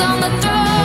on the throne.